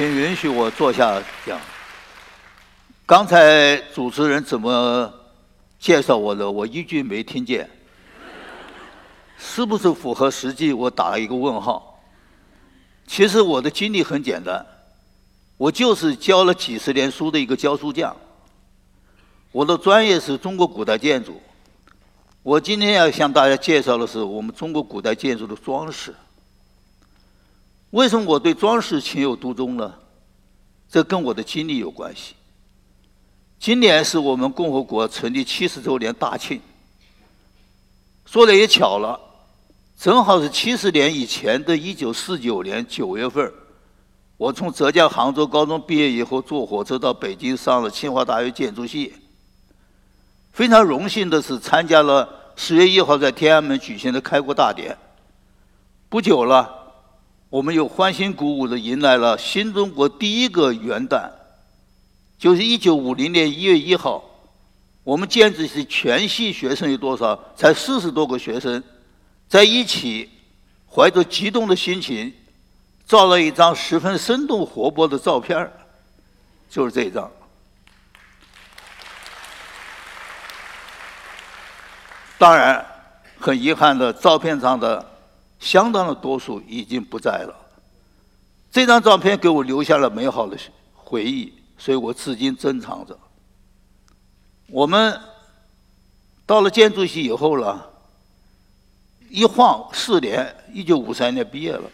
请允许我坐下讲。刚才主持人怎么介绍我的？我一句没听见，是不是符合实际？我打了一个问号。其实我的经历很简单，我就是教了几十年书的一个教书匠。我的专业是中国古代建筑。我今天要向大家介绍的是我们中国古代建筑的装饰。为什么我对装饰情有独钟呢？这跟我的经历有关系。今年是我们共和国成立七十周年大庆。说的也巧了，正好是七十年以前的一九四九年九月份我从浙江杭州高中毕业以后，坐火车到北京上了清华大学建筑系。非常荣幸的是，参加了十月一号在天安门举行的开国大典。不久了。我们又欢欣鼓舞地迎来了新中国第一个元旦，就是一九五零年一月一号。我们建筑系全系学生有多少？才四十多个学生，在一起，怀着激动的心情，照了一张十分生动活泼的照片就是这一张。当然，很遗憾的，照片上的。相当的多数已经不在了。这张照片给我留下了美好的回忆，所以我至今珍藏着。我们到了建筑系以后了，一晃四年，一九五三年毕业了。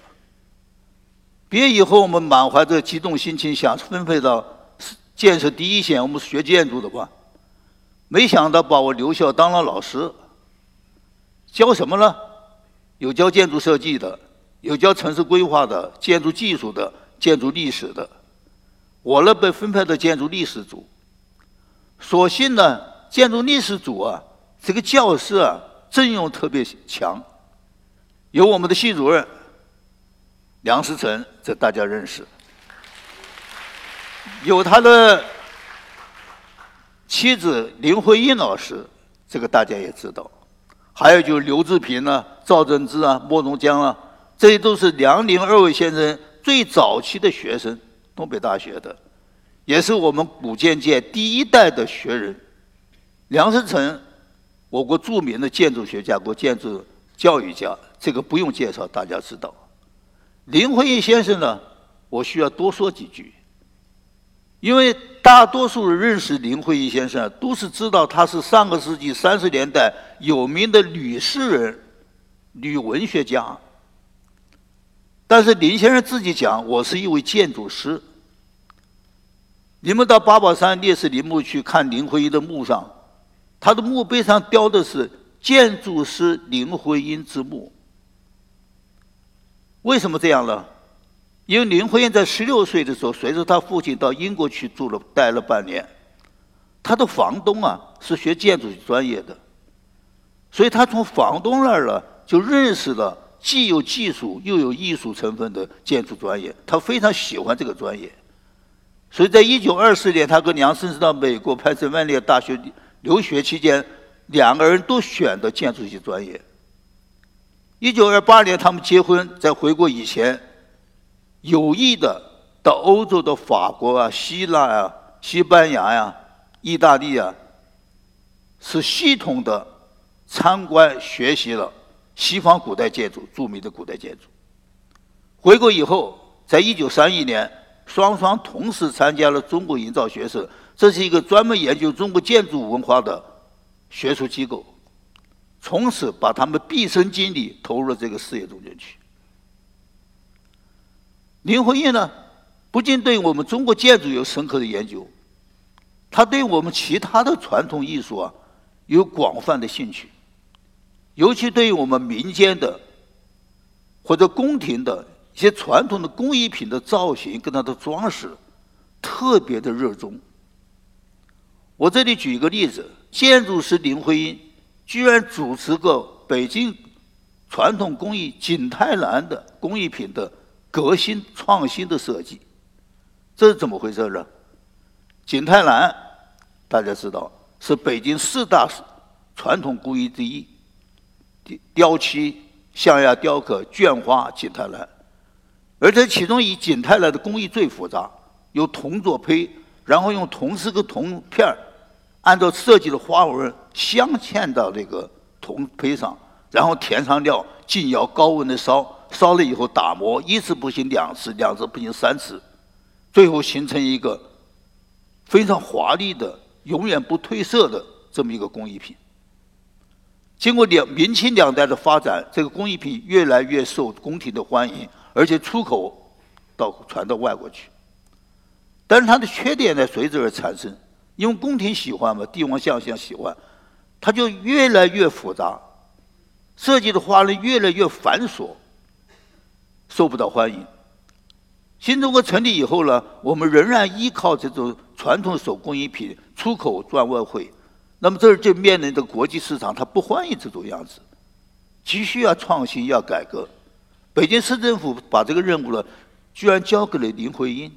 毕业以后，我们满怀着激动心情，想分配到建设第一线。我们学建筑的吧？没想到把我留校当了老师，教什么呢？有教建筑设计的，有教城市规划的、建筑技术的、建筑历史的。我呢被分配到建筑历史组。所幸呢，建筑历史组啊，这个教师啊阵容特别强，有我们的系主任梁思成，这大家认识；有他的妻子林徽因老师，这个大家也知道。还有就是刘志平啊、赵振之啊、莫荣江啊，这些都是梁林二位先生最早期的学生，东北大学的，也是我们古建界第一代的学人。梁思成，我国著名的建筑学家、国建筑教育家，这个不用介绍，大家知道。林徽因先生呢，我需要多说几句。因为大多数人认识林徽因先生，都是知道他是上个世纪三十年代有名的女诗人、女文学家。但是林先生自己讲，我是一位建筑师。你们到八宝山烈士陵墓去看林徽因的墓上，他的墓碑上雕的是“建筑师林徽因之墓”。为什么这样呢？因为林徽因在十六岁的时候，随着他父亲到英国去住了，待了半年。他的房东啊是学建筑专业的，所以他从房东那儿呢就认识了既有技术又有艺术成分的建筑专业。他非常喜欢这个专业，所以在一九二四年，他跟梁生到美国潘森万利大学留学期间，两个人都选的建筑系专业。一九二八年，他们结婚，在回国以前。有意的到欧洲的法国啊、希腊啊、西班牙呀、意大利啊，是系统的参观学习了西方古代建筑，著名的古代建筑。回国以后，在一九三一年，双双同时参加了中国营造学社，这是一个专门研究中国建筑文化的学术机构，从此把他们毕生精力投入了这个事业中间去。林徽因呢，不仅对我们中国建筑有深刻的研究，他对我们其他的传统艺术啊有广泛的兴趣，尤其对于我们民间的或者宫廷的一些传统的工艺品的造型跟它的装饰，特别的热衷。我这里举一个例子，建筑师林徽因居然主持过北京传统工艺景泰蓝的工艺品的。革新创新的设计，这是怎么回事呢？景泰蓝大家知道是北京四大传统工艺之一，雕漆、象牙雕刻、绢花、景泰蓝。而这其中以景泰蓝的工艺最复杂，由铜做胚，然后用铜丝跟铜片儿，按照设计的花纹镶嵌到这个铜胚上，然后填上料，进窑高温的烧，烧了以后打磨，一次不行两次，两次不行三次，最后形成一个非常华丽的、永远不褪色的这么一个工艺品。经过两明清两代的发展，这个工艺品越来越受宫廷的欢迎，而且出口到传到外国去。但是它的缺点呢，随之而产生，因为宫廷喜欢嘛，帝王将相喜欢，它就越来越复杂，设计的花呢越来越繁琐，受不到欢迎。新中国成立以后呢，我们仍然依靠这种传统手工艺品出口赚外汇。那么这儿就面临着国际市场，他不欢迎这种样子，急需要创新，要改革。北京市政府把这个任务呢，居然交给了林徽因。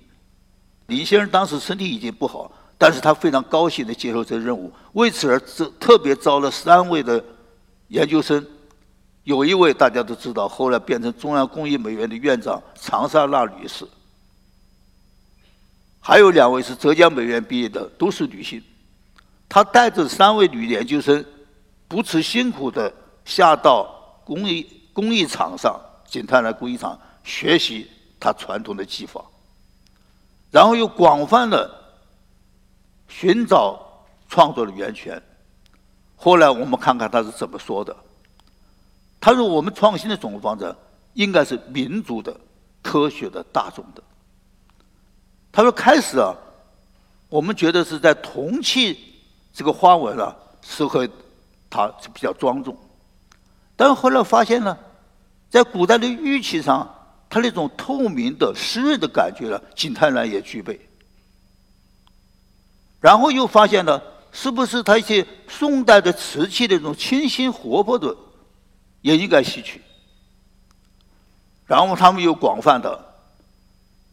林先生当时身体已经不好，但是他非常高兴地接受这个任务，为此而特特别招了三位的研究生，有一位大家都知道，后来变成中央工艺美院的院长长沙那女士，还有两位是浙江美院毕业的，都是女性。他带着三位女研究生，不辞辛苦的下到工艺工艺厂上，景泰来工艺厂学习他传统的技法，然后又广泛的寻找创作的源泉。后来我们看看他是怎么说的。他说：“我们创新的总方针应该是民族的、科学的、大众的。”他说：“开始啊，我们觉得是在铜器。”这个花纹啊，适合它是比较庄重，但后来发现呢，在古代的玉器上，它那种透明的湿润的感觉呢，景泰蓝也具备。然后又发现了，是不是它一些宋代的瓷器那种清新活泼的，也应该吸取。然后他们又广泛的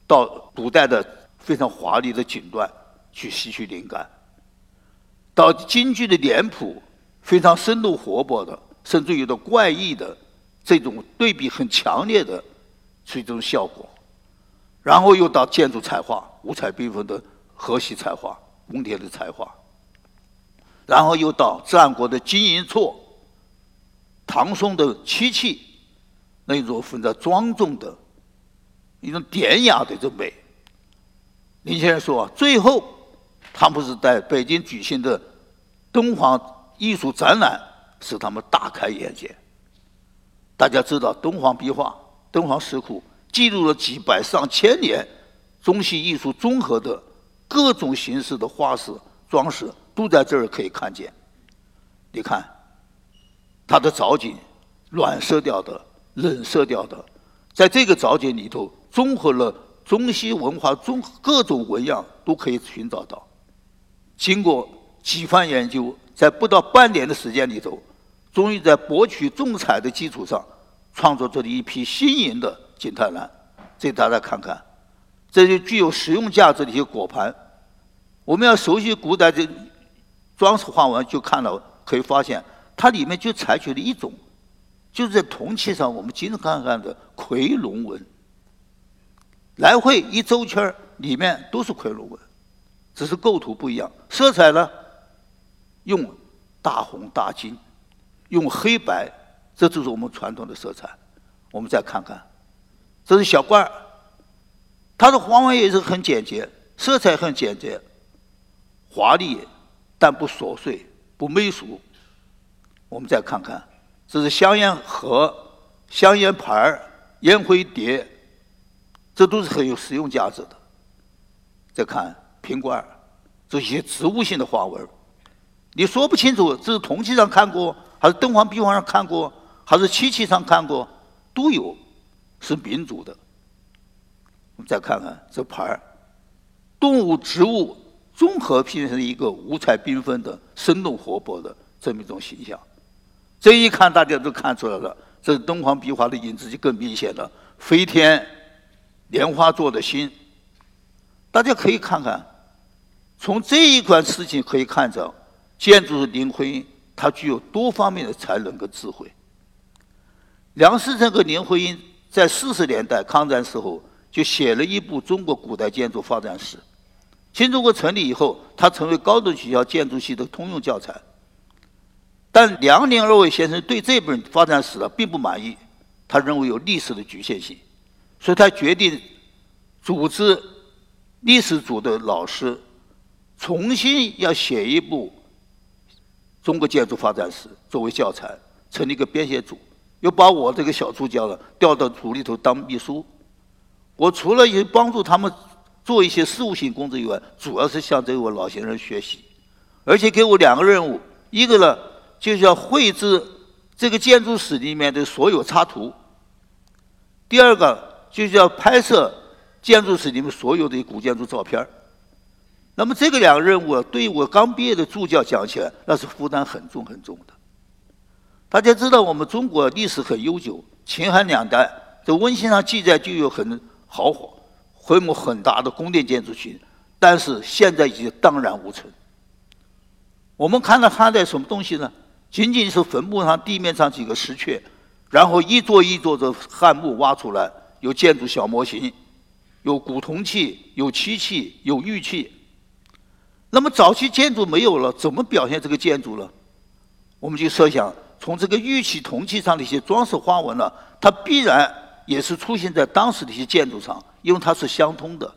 到古代的非常华丽的锦缎去吸取灵感。到京剧的脸谱，非常生动活泼的，甚至有的怪异的，这种对比很强烈的，是一种效果。然后又到建筑彩画，五彩缤纷的河西彩画、宫廷的彩画。然后又到战国的金银错，唐宋的漆器，那种非常庄重的，一种典雅的这美。林先生说，最后。他们是在北京举行的敦煌艺术展览，使他们大开眼界。大家知道，敦煌壁画、敦煌石窟记录了几百上千年中西艺术综合的各种形式的画饰装饰，都在这儿可以看见。你看，它的藻井，暖色调的、冷色调的，在这个藻井里头，综合了中西文化中各种纹样，都可以寻找到。经过几番研究，在不到半年的时间里头，终于在博取众彩的基础上，创作出了一批新颖的景泰蓝。这大家看看，这就具有实用价值的一些果盘。我们要熟悉古代的装饰花纹，就看到可以发现，它里面就采取了一种，就是在铜器上我们经常看看的夔龙纹，来回一周圈里面都是夔龙纹。只是构图不一样，色彩呢，用大红大金，用黑白，这就是我们传统的色彩。我们再看看，这是小罐儿，它的花纹也是很简洁，色彩很简洁，华丽但不琐碎，不媚俗。我们再看看，这是香烟盒、香烟盘儿、烟灰碟，这都是很有实用价值的。再看。瓶罐这些植物性的花纹你说不清楚这是铜器上看过，还是敦煌壁画上看过，还是漆器上看过，都有，是民族的。我们再看看这盘儿，动物、植物综合拼成一个五彩缤纷的、生动活泼的这么一种形象。这一看大家都看出来了，这是敦煌壁画的影子就更明显了。飞天、莲花座的心，大家可以看看。从这一款事情可以看着，建筑师林徽因她具有多方面的才能跟智慧。梁思成和林徽因在四十年代抗战时候就写了一部《中国古代建筑发展史》。新中国成立以后，它成为高等学校建筑系的通用教材。但梁林二位先生对这本发展史呢并不满意，他认为有历史的局限性，所以他决定组织历史组的老师重新要写一部中国建筑发展史作为教材，成立一个编写组，又把我这个小助教呢调到组里头当秘书。我除了也帮助他们做一些事务性工作以外，主要是向这位老先生学习，而且给我两个任务，一个呢。就是要绘制这个建筑史里面的所有插图。第二个就是要拍摄建筑史里面所有的古建筑照片那么这个两个任务对于我刚毕业的助教讲起来，那是负担很重很重的。大家知道我们中国历史很悠久，秦汉两代在温馨上记载就有很豪华、规模很大的宫殿建筑群，但是现在已经荡然无存。我们看到汉代什么东西呢？仅仅是坟墓上地面上几个石阙，然后一座一座的汉墓挖出来，有建筑小模型，有古铜器，有漆器，有玉器。那么早期建筑没有了，怎么表现这个建筑呢？我们就设想，从这个玉器、铜器上的一些装饰花纹呢，它必然也是出现在当时的一些建筑上，因为它是相通的。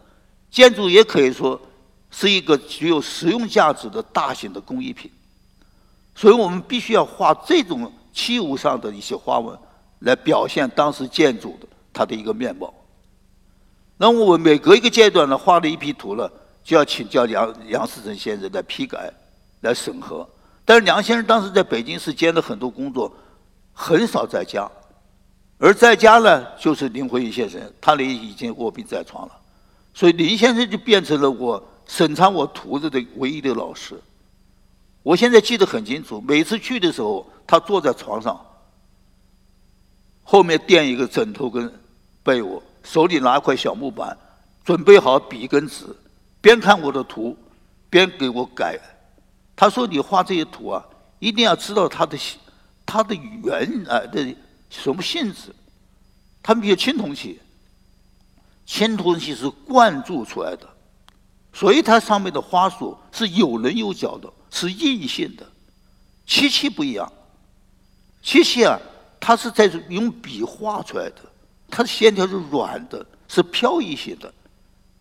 建筑也可以说是一个具有实用价值的大型的工艺品。所以我们必须要画这种器物上的一些花纹，来表现当时建筑的它的一个面貌。那我们每隔一个阶段呢，画了一批图了，就要请教梁梁思成先生来批改、来审核。但是梁先生当时在北京市兼了很多工作，很少在家，而在家呢，就是林徽因先生，他呢已经卧病在床了，所以林先生就变成了我审查我图子的唯一的老师。我现在记得很清楚，每次去的时候，他坐在床上，后面垫一个枕头跟被窝，手里拿一块小木板，准备好笔跟纸，边看我的图，边给我改。他说：“你画这些图啊，一定要知道它的它的原啊的什么性质。他们有青铜器，青铜器是灌注出来的，所以它上面的花束是有棱有角的。”是硬性的，漆器不一样。漆器啊，它是在用笔画出来的，它的线条是软的，是飘逸性的。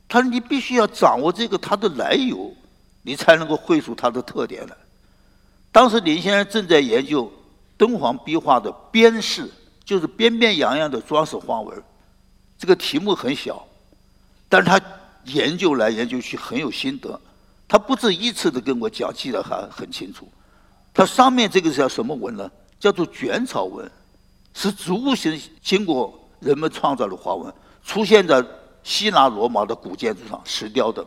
他说你必须要掌握这个它的来由，你才能够绘出它的特点来。当时林先生正在研究敦煌壁画的边饰，就是边边洋洋的装饰花纹。这个题目很小，但是他研究来研究去很有心得。他不止一次的跟我讲，记得还很清楚。它上面这个叫什么纹呢？叫做卷草纹，是植物性经过人们创造的花纹，出现在希腊罗马的古建筑上，石雕的。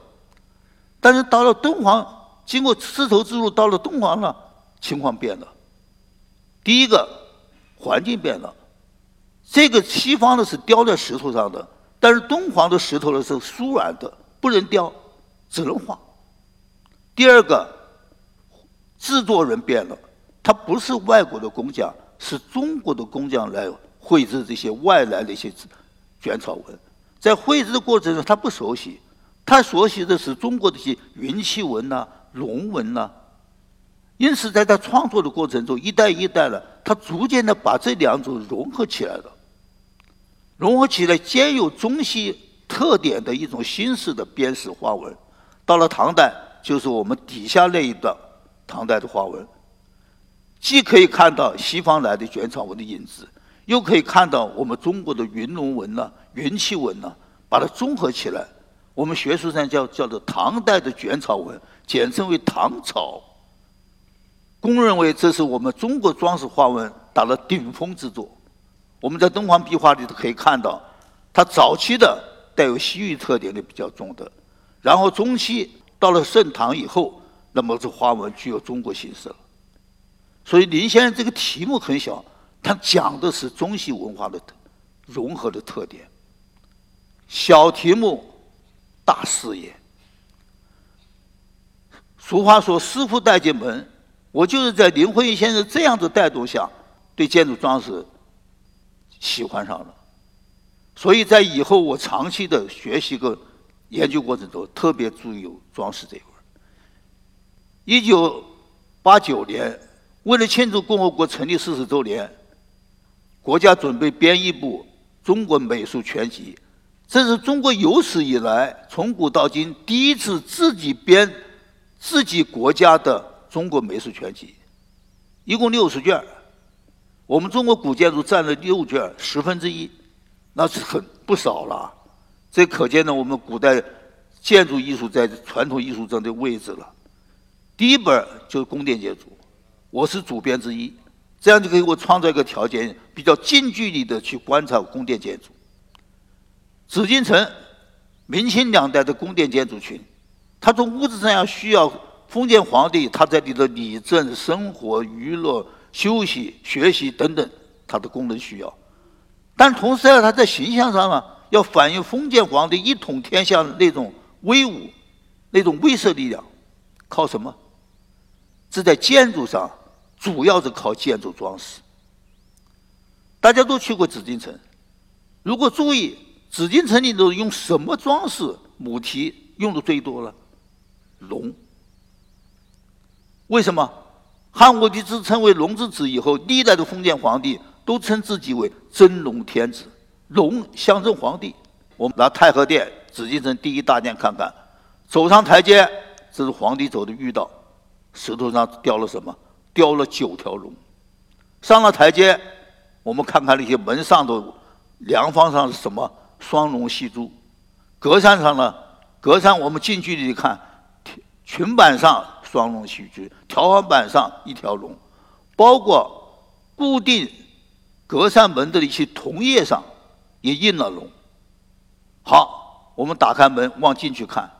但是到了敦煌，经过丝绸之路到了敦煌了，情况变了。第一个，环境变了。这个西方的是雕在石头上的，但是敦煌的石头呢是酥软的，不能雕，只能画。第二个，制作人变了，他不是外国的工匠，是中国的工匠来绘制这些外来的一些卷草纹。在绘制的过程中，他不熟悉，他熟悉的是中国的一些云气纹呐、龙纹呐。因此，在他创作的过程中，一代一代的，他逐渐的把这两种融合起来了，融合起来兼有中西特点的一种新式的边饰花纹。到了唐代。就是我们底下那一段唐代的花纹，既可以看到西方来的卷草纹的影子，又可以看到我们中国的云龙纹呐、云气纹呢，把它综合起来，我们学术上叫叫做唐代的卷草纹，简称为唐草。公认为这是我们中国装饰花纹达到顶峰之作。我们在敦煌壁画里头可以看到，它早期的带有西域特点的比较重的，然后中期。到了盛唐以后，那么这花纹具有中国形式了。所以林先生这个题目很小，他讲的是中西文化的融合的特点。小题目，大事业。俗话说“师傅带进门”，我就是在林徽因先生这样的带动下，对建筑装饰喜欢上了。所以在以后我长期的学习和研究过程中，特别注意有装饰这一块。一九八九年，为了庆祝共和国成立四十周年，国家准备编一部《中国美术全集》，这是中国有史以来从古到今第一次自己编自己国家的中国美术全集，一共六十卷。我们中国古建筑占了六卷，十分之一，那是很不少了。这可见呢，我们古代建筑艺术在传统艺术中的位置了。第一本就是宫殿建筑，我是主编之一，这样就给我创造一个条件，比较近距离的去观察宫殿建筑。紫禁城，明清两代的宫殿建筑群，它从物质上要需要封建皇帝他在里头理政、生活、娱乐、休息、学习等等他的功能需要，但同时呢，它在形象上呢，要反映封建皇帝一统天下那种威武、那种威慑力量，靠什么？这在建筑上，主要是靠建筑装饰。大家都去过紫禁城，如果注意紫禁城里头用什么装饰母题用的最多了？龙。为什么？汉武帝自称为龙之子以后，历代的封建皇帝都称自己为真龙天子。龙象征皇帝。我们拿太和殿、紫禁城第一大殿看看，走上台阶，这是皇帝走的御道。石头上雕了什么？雕了九条龙。上了台阶，我们看看那些门上的梁方上是什么？双龙戏珠。格栅上呢？格栅我们近距离看，裙板上双龙戏珠，条纹板上一条龙，包括固定格扇门的一些铜叶上也印了龙。好，我们打开门往进去看，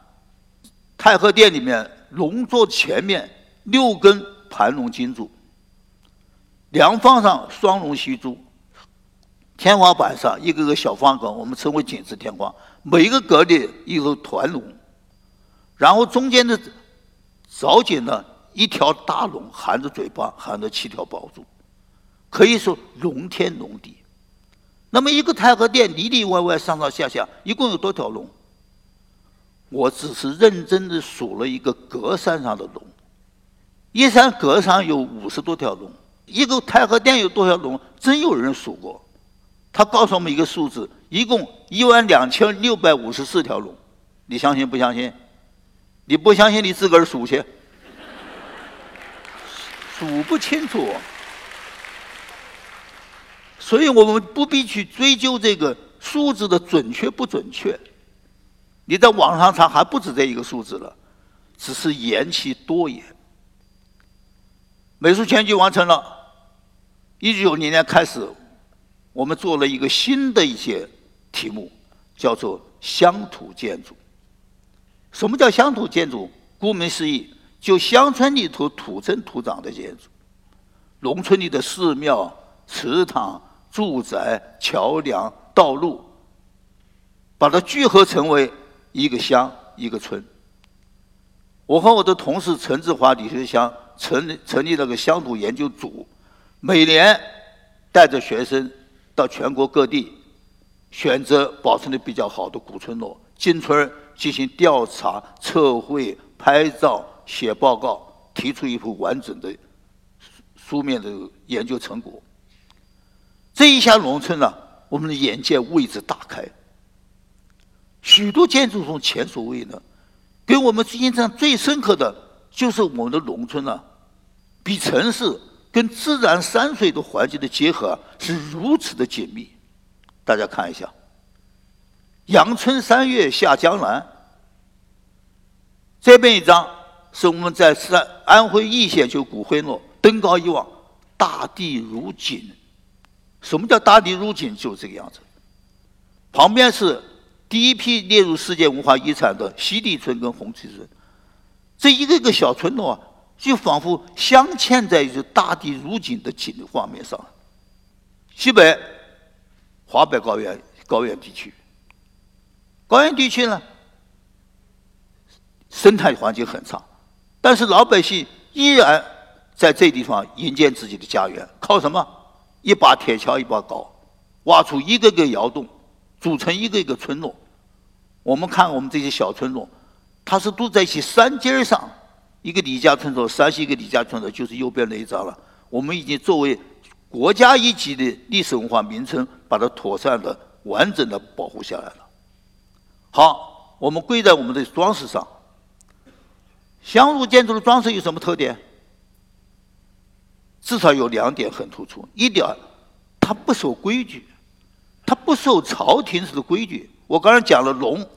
太和殿里面龙座前面。六根盘龙金柱，梁方上双龙戏珠，天花板上一个个小方格，我们称为锦字天花，每一个格里一个团龙，然后中间的藻井呢，一条大龙含着嘴巴，含着七条宝珠，可以说龙天龙地。那么一个太和殿里里外外上上下下一共有多条龙？我只是认真的数了一个格山上的龙。一山格上有五十多条龙，一个太和殿有多少龙？真有人数过，他告诉我们一个数字，一共一万两千六百五十四条龙，你相信不相信？你不相信，你自个儿数去，数不清楚。所以我们不必去追究这个数字的准确不准确，你在网上查还不止这一个数字了，只是言其多也。美术全集完成了，一九九零年开始，我们做了一个新的一些题目，叫做乡土建筑。什么叫乡土建筑？顾名思义，就乡村里头土生土长的建筑，农村里的寺庙、祠堂、住宅、桥梁、道路，把它聚合成为一个乡一个村。我和我的同事陈志华、李学香。成立成立了个乡土研究组，每年带着学生到全国各地，选择保存的比较好的古村落、进村进行调查、测绘、拍照、写报告，提出一幅完整的书面的研究成果。这一下农村呢，我们的眼界为之大开，许多建筑中前所未有，给我们印象最深刻的就是我们的农村呢。比城市跟自然山水的环境的结合是如此的紧密，大家看一下，“阳春三月下江南”这边一张是我们在山安徽易县就古徽落，登高一望，大地如锦。什么叫大地如锦？就是这个样子。旁边是第一批列入世界文化遗产的西递村跟红旗村，这一个个小村落啊。就仿佛镶嵌在一个大地如锦的景的画面上。西北，华北高原高原地区，高原地区呢，生态环境很差，但是老百姓依然在这地方营建自己的家园，靠什么？一把铁锹一把镐，挖出一个个窑洞，组成一个一个村落。我们看我们这些小村落，它是都在一些山尖上，一个李家村落，山西一个李家村落，就是右边那一张了。我们已经作为国家一级的历史文化名称，把它妥善的、完整的保护下来了。好，我们归在我们的装饰上。香炉建筑的装饰有什么特点？至少有两点很突出。一点，它不守规矩，它不受朝廷式的规矩。我刚才讲了龙，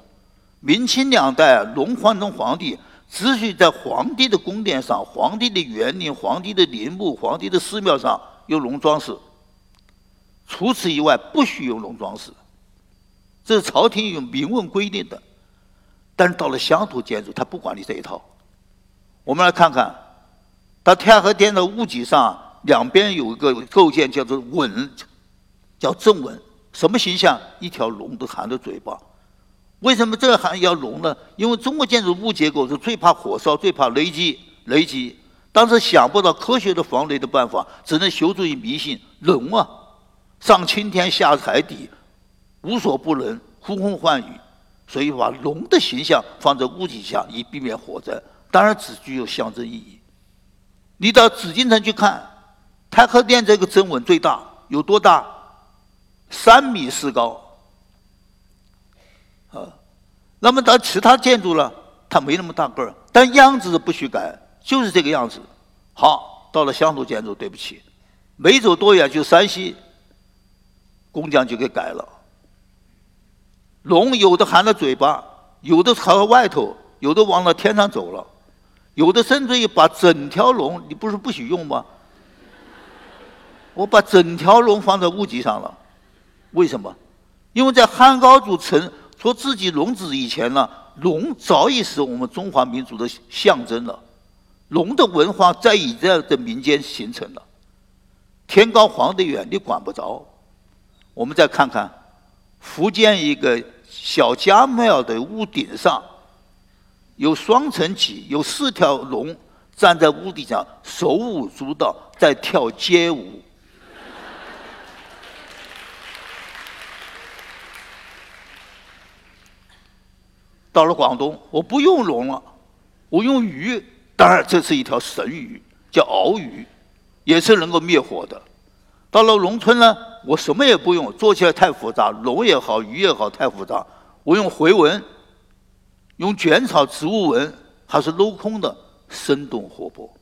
明清两代龙皇中皇帝只许在皇帝的宫殿上、皇帝的园林、皇帝的陵墓、皇帝的寺庙上用龙装饰，除此以外不许用龙装饰。这是朝廷有明文规定的。但是到了乡土建筑，他不管你这一套。我们来看看，到太和殿的屋脊上两边有一个构件叫做吻，叫正吻。什么形象？一条龙都含着嘴巴。为什么这含要龙呢？因为中国建筑物结构是最怕火烧、最怕雷击。雷击，当时想不到科学的防雷的办法，只能求助于迷信。龙啊，上青天下海底，无所不能，呼风唤雨，所以把龙的形象放在屋脊下，以避免火灾。当然只具有象征意义。你到紫禁城去看，太和殿这个真吻最大，有多大？三米四高，啊，那么到其他建筑了，它没那么大个儿，但样子不许改，就是这个样子。好，到了乡土建筑，对不起，没走多远就山西，工匠就给改了。龙有的含着嘴巴，有的朝外头，有的往了天上走了，有的甚至于把整条龙，你不是不许用吗？我把整条龙放在屋脊上了。为什么？因为在汉高祖城说自己龙子以前呢，龙早已是我们中华民族的象征了。龙的文化在以这样的民间形成了。天高皇帝远，你管不着。我们再看看福建一个小家庙的屋顶上，有双层脊，有四条龙站在屋顶上，手舞足蹈，在跳街舞。到了广东，我不用龙了，我用鱼。当然，这是一条神鱼，叫鳌鱼，也是能够灭火的。到了农村呢，我什么也不用，做起来太复杂，龙也好，鱼也好，太复杂。我用回纹，用卷草植物纹，还是镂空的，生动活泼。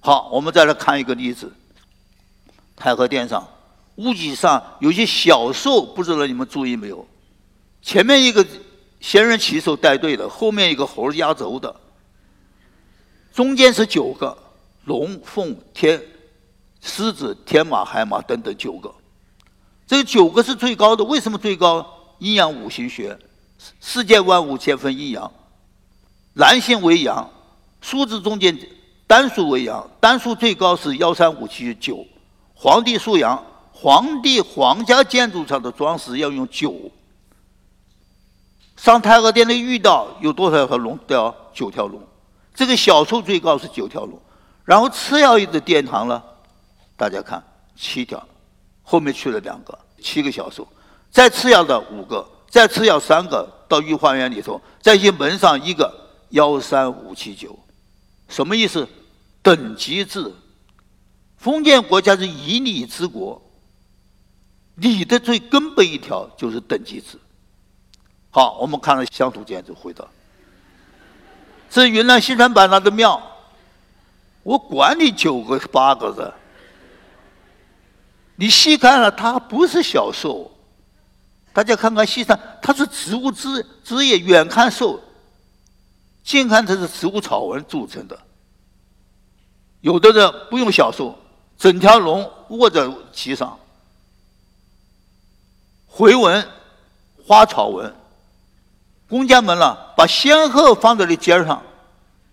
好，我们再来看一个例子。太和殿上屋脊上有些小兽，不知道你们注意没有？前面一个。仙人骑手带队的，后面一个猴压轴的，中间是九个龙凤天、狮子天马海马等等九个，这九个是最高的。为什么最高？阴阳五行学，世界万物皆分阴阳，男性为阳，数字中间单数为阳，单数最高是幺三五七九。皇帝属阳，皇帝皇家建筑上的装饰要用九。上太和殿的御道有多少条龙？要九条龙。这个小数最高是九条龙，然后次要一的殿堂呢，大家看七条，后面去了两个，七个小数。再次要的五个，再次要三个到御花园里头，再去门上一个幺三五七九，什么意思？等级制。封建国家是以礼治国，礼的最根本一条就是等级制。好，我们看了乡土建筑，回答这云南西双版纳的庙，我管你九个八个的，你细看了，它不是小兽。大家看看西山，它是植物枝枝叶，远看瘦，近看它是植物草纹组成的。有的人不用小兽，整条龙卧在其上，回纹花草纹。工匠们呢，把仙鹤放在了尖上，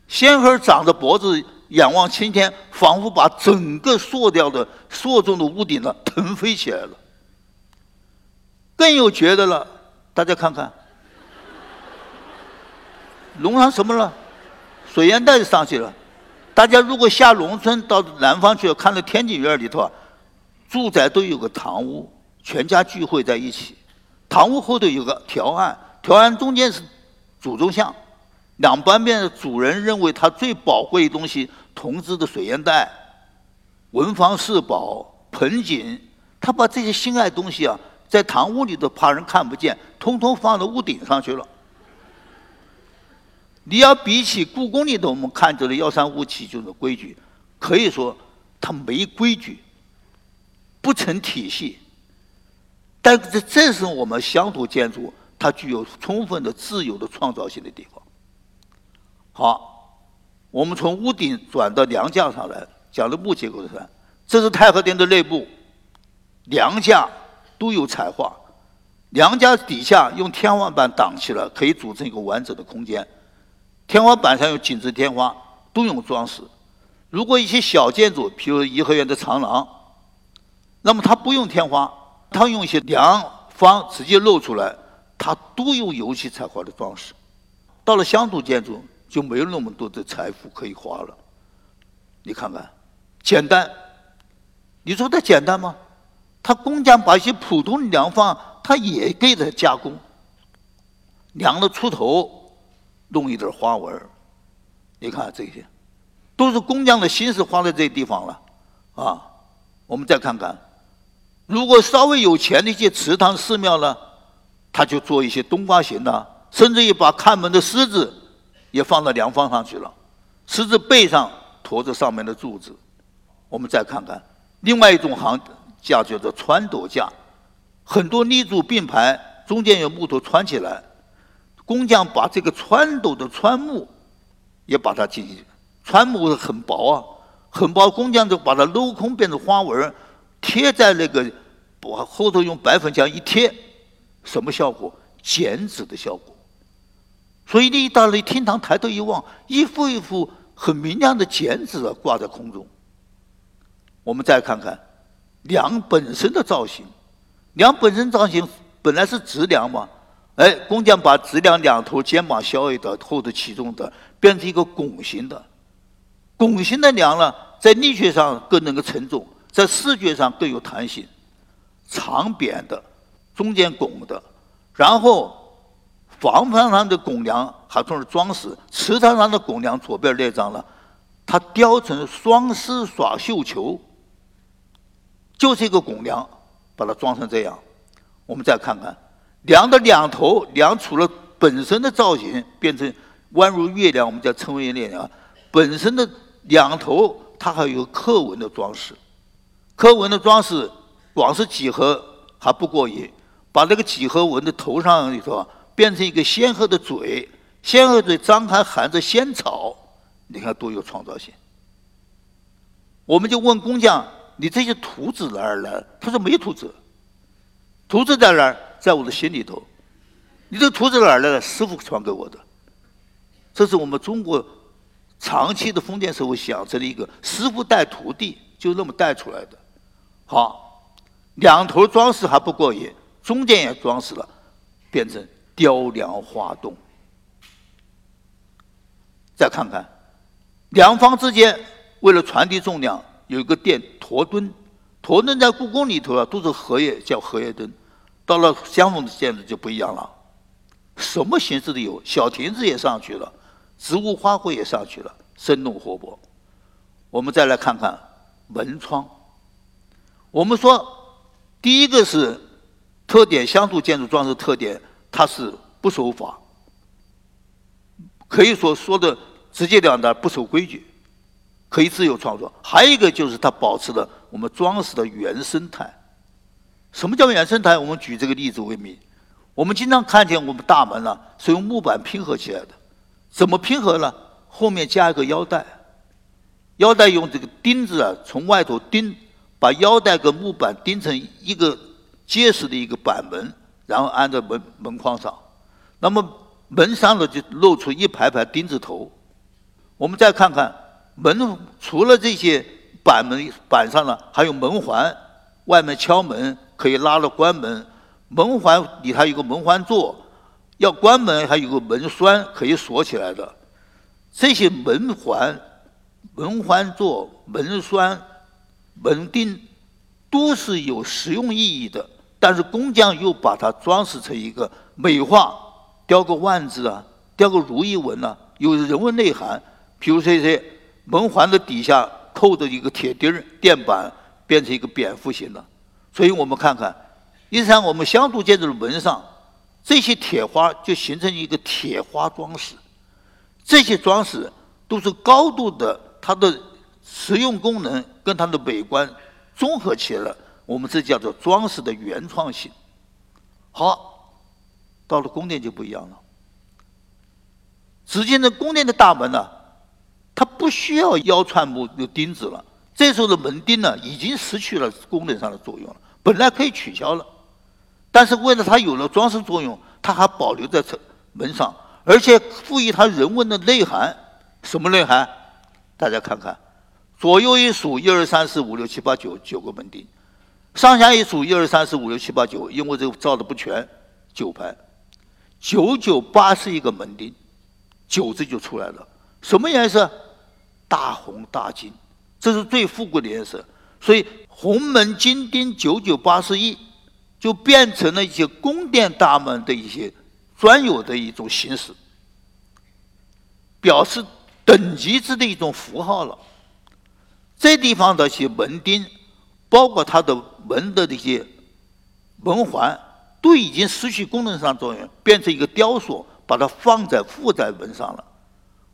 仙鹤长着脖子，仰望青天，仿佛把整个塑掉的塑中的屋顶呢腾飞起来了。更有觉得了，大家看看，龙上什么了？水烟袋上去了。大家如果下农村到南方去，看到天井院里头啊，住宅都有个堂屋，全家聚会在一起。堂屋后头有个条案，条案中间是主宗像，两半边的主人认为他最宝贵的东西，铜制的水烟袋、文房四宝、盆景，他把这些心爱东西啊，在堂屋里头怕人看不见，通通放到屋顶上去了。你要比起故宫里头我们看到的幺三五七这种规矩，可以说它没规矩，不成体系。但这这是我们乡土建筑，它具有充分的自由的创造性的地方。好，我们从屋顶转到梁架上来，讲的木结构的上，这是太和殿的内部，梁架都有彩画，梁架底下用天花板挡起了，可以组成一个完整的空间。天花板上有锦织天花，都用装饰。如果一些小建筑，譬如颐和园的长廊，那么它不用天花。他用一些梁方直接露出来，它都有油漆彩画的装饰。到了乡土建筑就没有那么多的财富可以花了。你看看，简单，你说它简单吗？他工匠把一些普通的梁方，他也给它加工，梁的出头弄一点花纹你看这些，都是工匠的心思花在这地方了啊。我们再看看。如果稍微有钱的一些祠堂寺庙呢，他就做一些冬瓜形的，甚至于把看门的狮子也放到梁方上去了，狮子背上驮着上面的柱子。我们再看看另外一种行架，叫做穿斗架，很多立柱并排，中间有木头穿起来，工匠把这个穿斗的穿木也把它进行，穿木很薄啊，很薄，工匠就把它镂空变成花纹。贴在那个我后头用白粉浆一贴，什么效果？剪纸的效果。所以你一到了厅堂，抬头一望，一幅一幅很明亮的剪纸啊，挂在空中。我们再看看梁本身的造型，梁本身造型本来是直梁嘛，哎，工匠把直梁两头肩膀削一的，后头起重的，变成一个拱形的。拱形的梁呢，在力学上更能够承重。在视觉上更有弹性，长扁的，中间拱的，然后房房上的拱梁还算是装饰，池塘上的拱梁左边那张了，它雕成双狮耍绣球，就是一个拱梁，把它装成这样。我们再看看梁的两头，梁除了本身的造型变成弯如月亮，我们叫称为月亮，本身的两头它还有刻纹的装饰。刻纹的装饰，光是几何还不过瘾，把那个几何纹的头上里头变成一个仙鹤的嘴，仙鹤嘴张开含着仙草，你看多有创造性。我们就问工匠：“你这些图纸哪儿来？”他说：“没图纸，图纸在哪儿？在我的心里头。你这图纸哪儿来的？师傅传给我的。这是我们中国长期的封建社会养成的一个师傅带徒弟，就那么带出来的。”好，两头装饰还不过瘾，中间也装饰了，变成雕梁画栋。再看看，两方之间为了传递重量，有一个垫驼墩。驼墩在故宫里头啊，都是荷叶，叫荷叶墩。到了相逢的建筑就不一样了，什么形式都有，小亭子也上去了，植物花卉也上去了，生动活泼。我们再来看看门窗。我们说，第一个是特点，乡土建筑装饰特点，它是不守法，可以说说的直接点的不守规矩，可以自由创作。还有一个就是它保持了我们装饰的原生态。什么叫原生态？我们举这个例子为例，我们经常看见我们大门呢是用木板拼合起来的，怎么拼合呢？后面加一个腰带，腰带用这个钉子啊从外头钉。把腰带跟木板钉成一个结实的一个板门，然后安在门门框上，那么门上呢就露出一排排钉子头。我们再看看门，除了这些板门板上呢，还有门环，外面敲门可以拉了关门，门环里还有个门环座，要关门还有个门栓可以锁起来的。这些门环、门环座、门栓。门钉都是有实用意义的，但是工匠又把它装饰成一个美化，雕个万字啊，雕个如意纹啊，有人文内涵。比如这些门环的底下扣着一个铁钉垫板，变成一个蝙蝠形的。所以我们看看，实际上我们乡土建筑的门上，这些铁花就形成一个铁花装饰。这些装饰都是高度的，它的实用功能跟它的美观综合起来，我们这叫做装饰的原创性。好，到了宫殿就不一样了。只见这宫殿的大门呢。它不需要腰串木的钉子了，这时候的门钉呢，已经失去了功能上的作用了，本来可以取消了，但是为了它有了装饰作用，它还保留在这门上，而且赋予它人文的内涵。什么内涵？大家看看，左右一数，一二三四五六七八九，九个门钉；上下一数，一二三四五六七八九，因为这个造的不全，九排，九九八十一个门钉，九字就出来了。什么颜色？大红大金，这是最富贵的颜色。所以红门金钉九九八十一，就变成了一些宫殿大门的一些专有的一种形式，表示等级制的一种符号了。这地方的一些门钉，包括它的门的这些门环，都已经失去功能上作用，变成一个雕塑，把它放在附在门上了。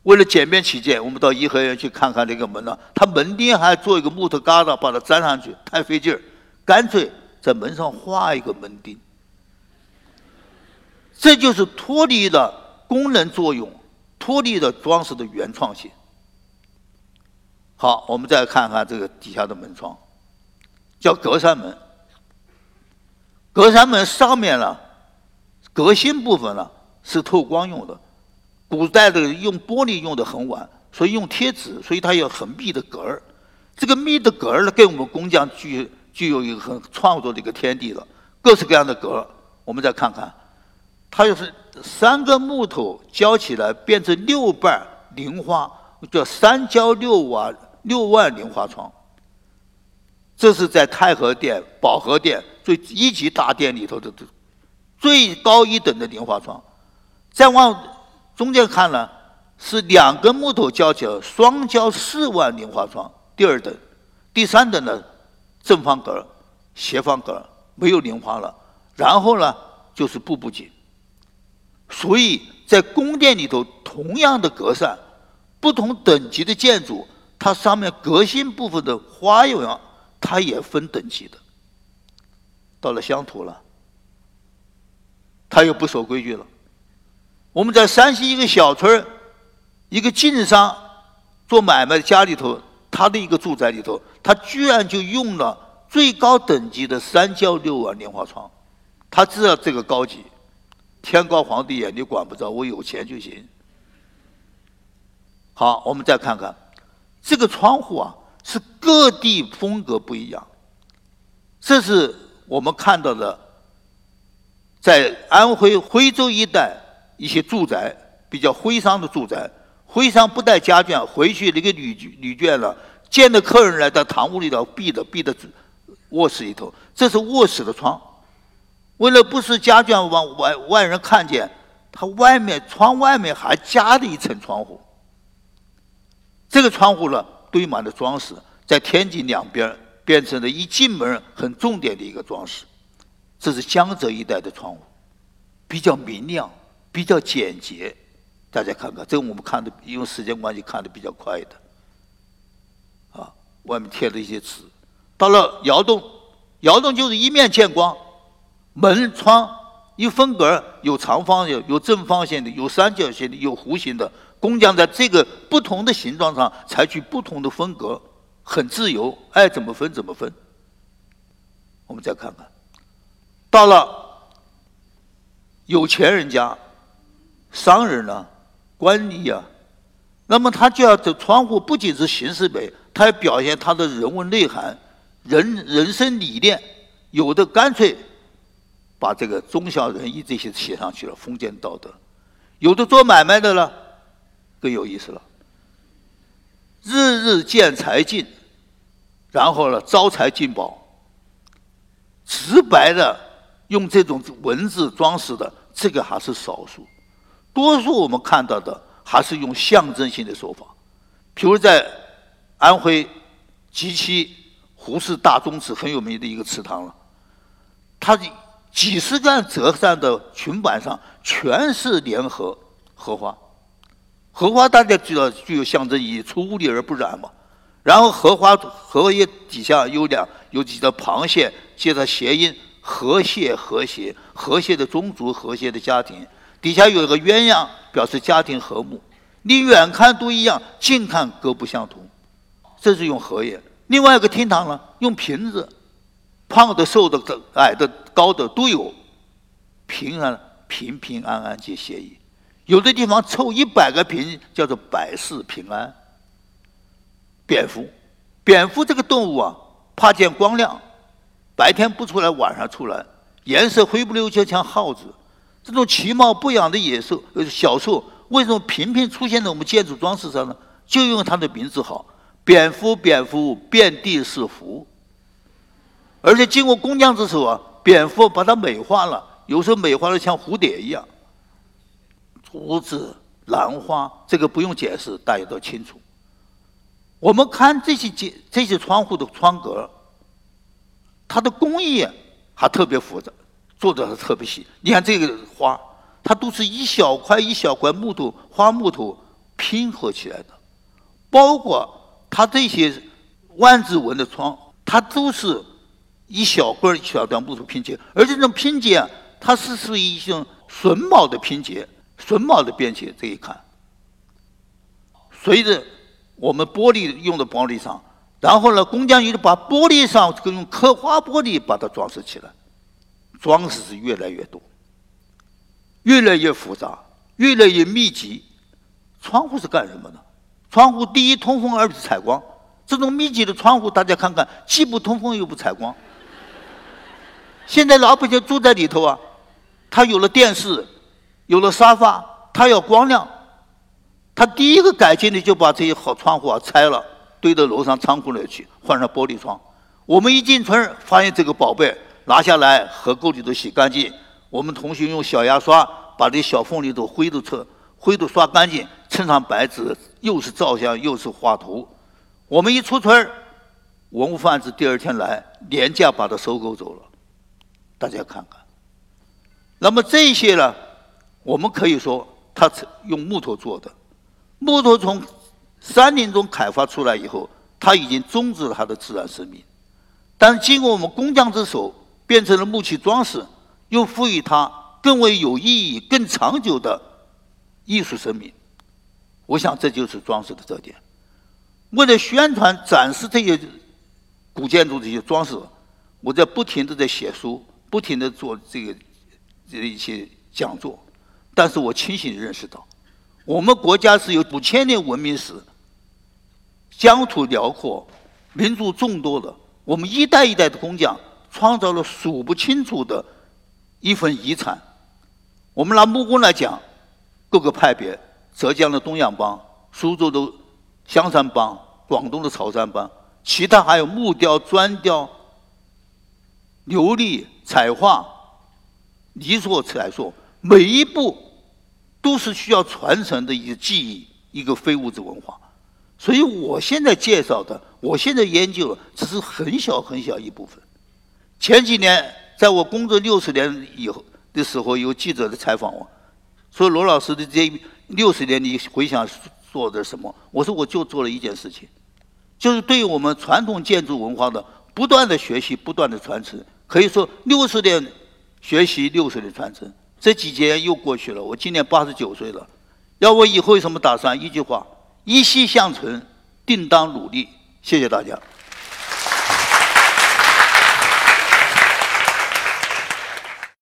为了简便起见，我们到颐和园去看看这个门了。它门钉还做一个木头疙瘩，把它粘上去，太费劲儿，干脆在门上画一个门钉。这就是脱离了功能作用，脱离了装饰的原创性。好，我们再看看这个底下的门窗，叫格栅门。格栅门上面呢，革新部分呢是透光用的。古代的用玻璃用的很晚，所以用贴纸，所以它有很密的格儿。这个密的格儿呢，给我们工匠具具有一个很创作的一个天地了。各式各样的格儿，我们再看看，它就是三个木头浇起来变成六瓣菱花，叫三浇六瓦六万菱花窗。这是在太和殿、保和殿最一级大殿里头的最高一等的菱花窗。再往中间看呢，是两根木头交起来，双交四万菱花窗，第二等，第三等呢，正方格、斜方格没有菱花了，然后呢就是步步紧。所以在宫殿里头，同样的格栅，不同等级的建筑，它上面革新部分的花样，它也分等级的。到了乡土了，它又不守规矩了。我们在山西一个小村，一个晋商做买卖的家里头，他的一个住宅里头，他居然就用了最高等级的三焦六碗莲花窗，他知道这个高级，天高皇帝远，你管不着，我有钱就行。好，我们再看看这个窗户啊，各地风格不一样，这是我们看到的，在安徽徽州一带。一些住宅比较徽商的住宅，徽商不带家眷回去，那个旅旅眷了，见的客人来到堂屋里头闭的闭的卧室里头，这是卧室的窗，为了不使家眷往外外人看见，他外面窗外面还加了一层窗户。这个窗户呢，堆满了装饰，在天井两边变成了一进门很重点的一个装饰。这是江浙一带的窗户，比较明亮。比较简洁，大家看看，这个我们看的，因为时间关系看的比较快的，啊，外面贴了一些纸。到了窑洞，窑洞就是一面见光，门窗一分格，有长方形、有正方形的，有三角形的，有弧形的。工匠在这个不同的形状上采取不同的风格，很自由，爱怎么分怎么分。我们再看看，到了有钱人家。商人呢，官吏啊，那么他就要这窗户不仅是形式美，他要表现他的人文内涵、人人生理念。有的干脆把这个忠孝仁义这些写上去了，封建道德；有的做买卖的呢，更有意思了，日日见财进，然后呢招财进宝，直白的用这种文字装饰的，这个还是少数。多数我们看到的还是用象征性的说法，比如在安徽及其胡氏大宗祠很有名的一个祠堂了，它的几十干折扇的裙板上全是莲荷荷花，荷花大家知道具有象征意义，出污泥而不染嘛。然后荷花荷叶底下有两有几条螃蟹，接着谐音和谐和谐和谐的宗族和谐的家庭。底下有一个鸳鸯，表示家庭和睦。你远看都一样，近看各不相同。这是用荷叶。另外一个厅堂呢，用瓶子，胖的、瘦的、矮的、高的都有，平安、平平安安皆谐意。有的地方凑一百个平，叫做百事平安。蝙蝠，蝙蝠这个动物啊，怕见光亮，白天不出来，晚上出来，颜色灰不溜秋，像耗子。这种其貌不扬的野兽，呃，小兽，为什么频频出现在我们建筑装饰上呢？就因为它的名字好，蝙蝠，蝙蝠，遍地是福。而且经过工匠之手啊，蝙蝠把它美化了，有时候美化的像蝴蝶一样。竹子、兰花，这个不用解释，大家都清楚。我们看这些这这些窗户的窗格，它的工艺还特别复杂。做的还特别细，你看这个花，它都是一小块一小块木头花木头拼合起来的，包括它这些万字纹的窗，它都是一小块一小段木头拼接，而这种拼接，它是属于一种榫卯的拼接，榫卯的编接。这一看，随着我们玻璃用的玻璃上，然后呢，工匠又把玻璃上这个用刻花玻璃把它装饰起来。装饰是越来越多，越来越复杂，越来越密集。窗户是干什么的？窗户第一通风，二是采光。这种密集的窗户，大家看看，既不通风又不采光。现在老百姓住在里头啊，他有了电视，有了沙发，他要光亮。他第一个改进的就把这些好窗户啊拆了，堆到楼上仓库里去，换上玻璃窗。我们一进村发现这个宝贝。拿下来，河沟里头洗干净。我们同学用小牙刷把这小缝里头灰都扯，灰都刷干净，蹭上白纸，又是照相又是画图。我们一出村，文物贩子第二天来，廉价把它收购走了。大家看看。那么这些呢，我们可以说，它是用木头做的。木头从山林中开发出来以后，它已经终止了它的自然生命，但是经过我们工匠之手。变成了木器装饰，又赋予它更为有意义、更长久的艺术生命。我想这就是装饰的特点。为了宣传、展示这些古建筑这些装饰，我在不停的在写书，不停的做这个这一些讲座。但是我清醒的认识到，我们国家是有五千年文明史，疆土辽阔，民族众多的，我们一代一代的工匠。创造了数不清楚的一份遗产。我们拿木工来讲，各个派别：浙江的东阳帮、苏州的香山帮、广东的潮汕帮，其他还有木雕、砖雕、琉璃、彩画、泥塑、彩塑，每一步都是需要传承的一个技艺，一个非物质文化。所以我现在介绍的，我现在研究的，只是很小很小一部分。前几年，在我工作六十年以后的时候，有记者来采访我，说罗老师的这六十年，你回想做的什么？我说我就做了一件事情，就是对于我们传统建筑文化的不断的学习、不断的传承。可以说六十年学习，六十年传承。这几节又过去了，我今年八十九岁了。要我以后有什么打算？一句话：一息向存，定当努力。谢谢大家。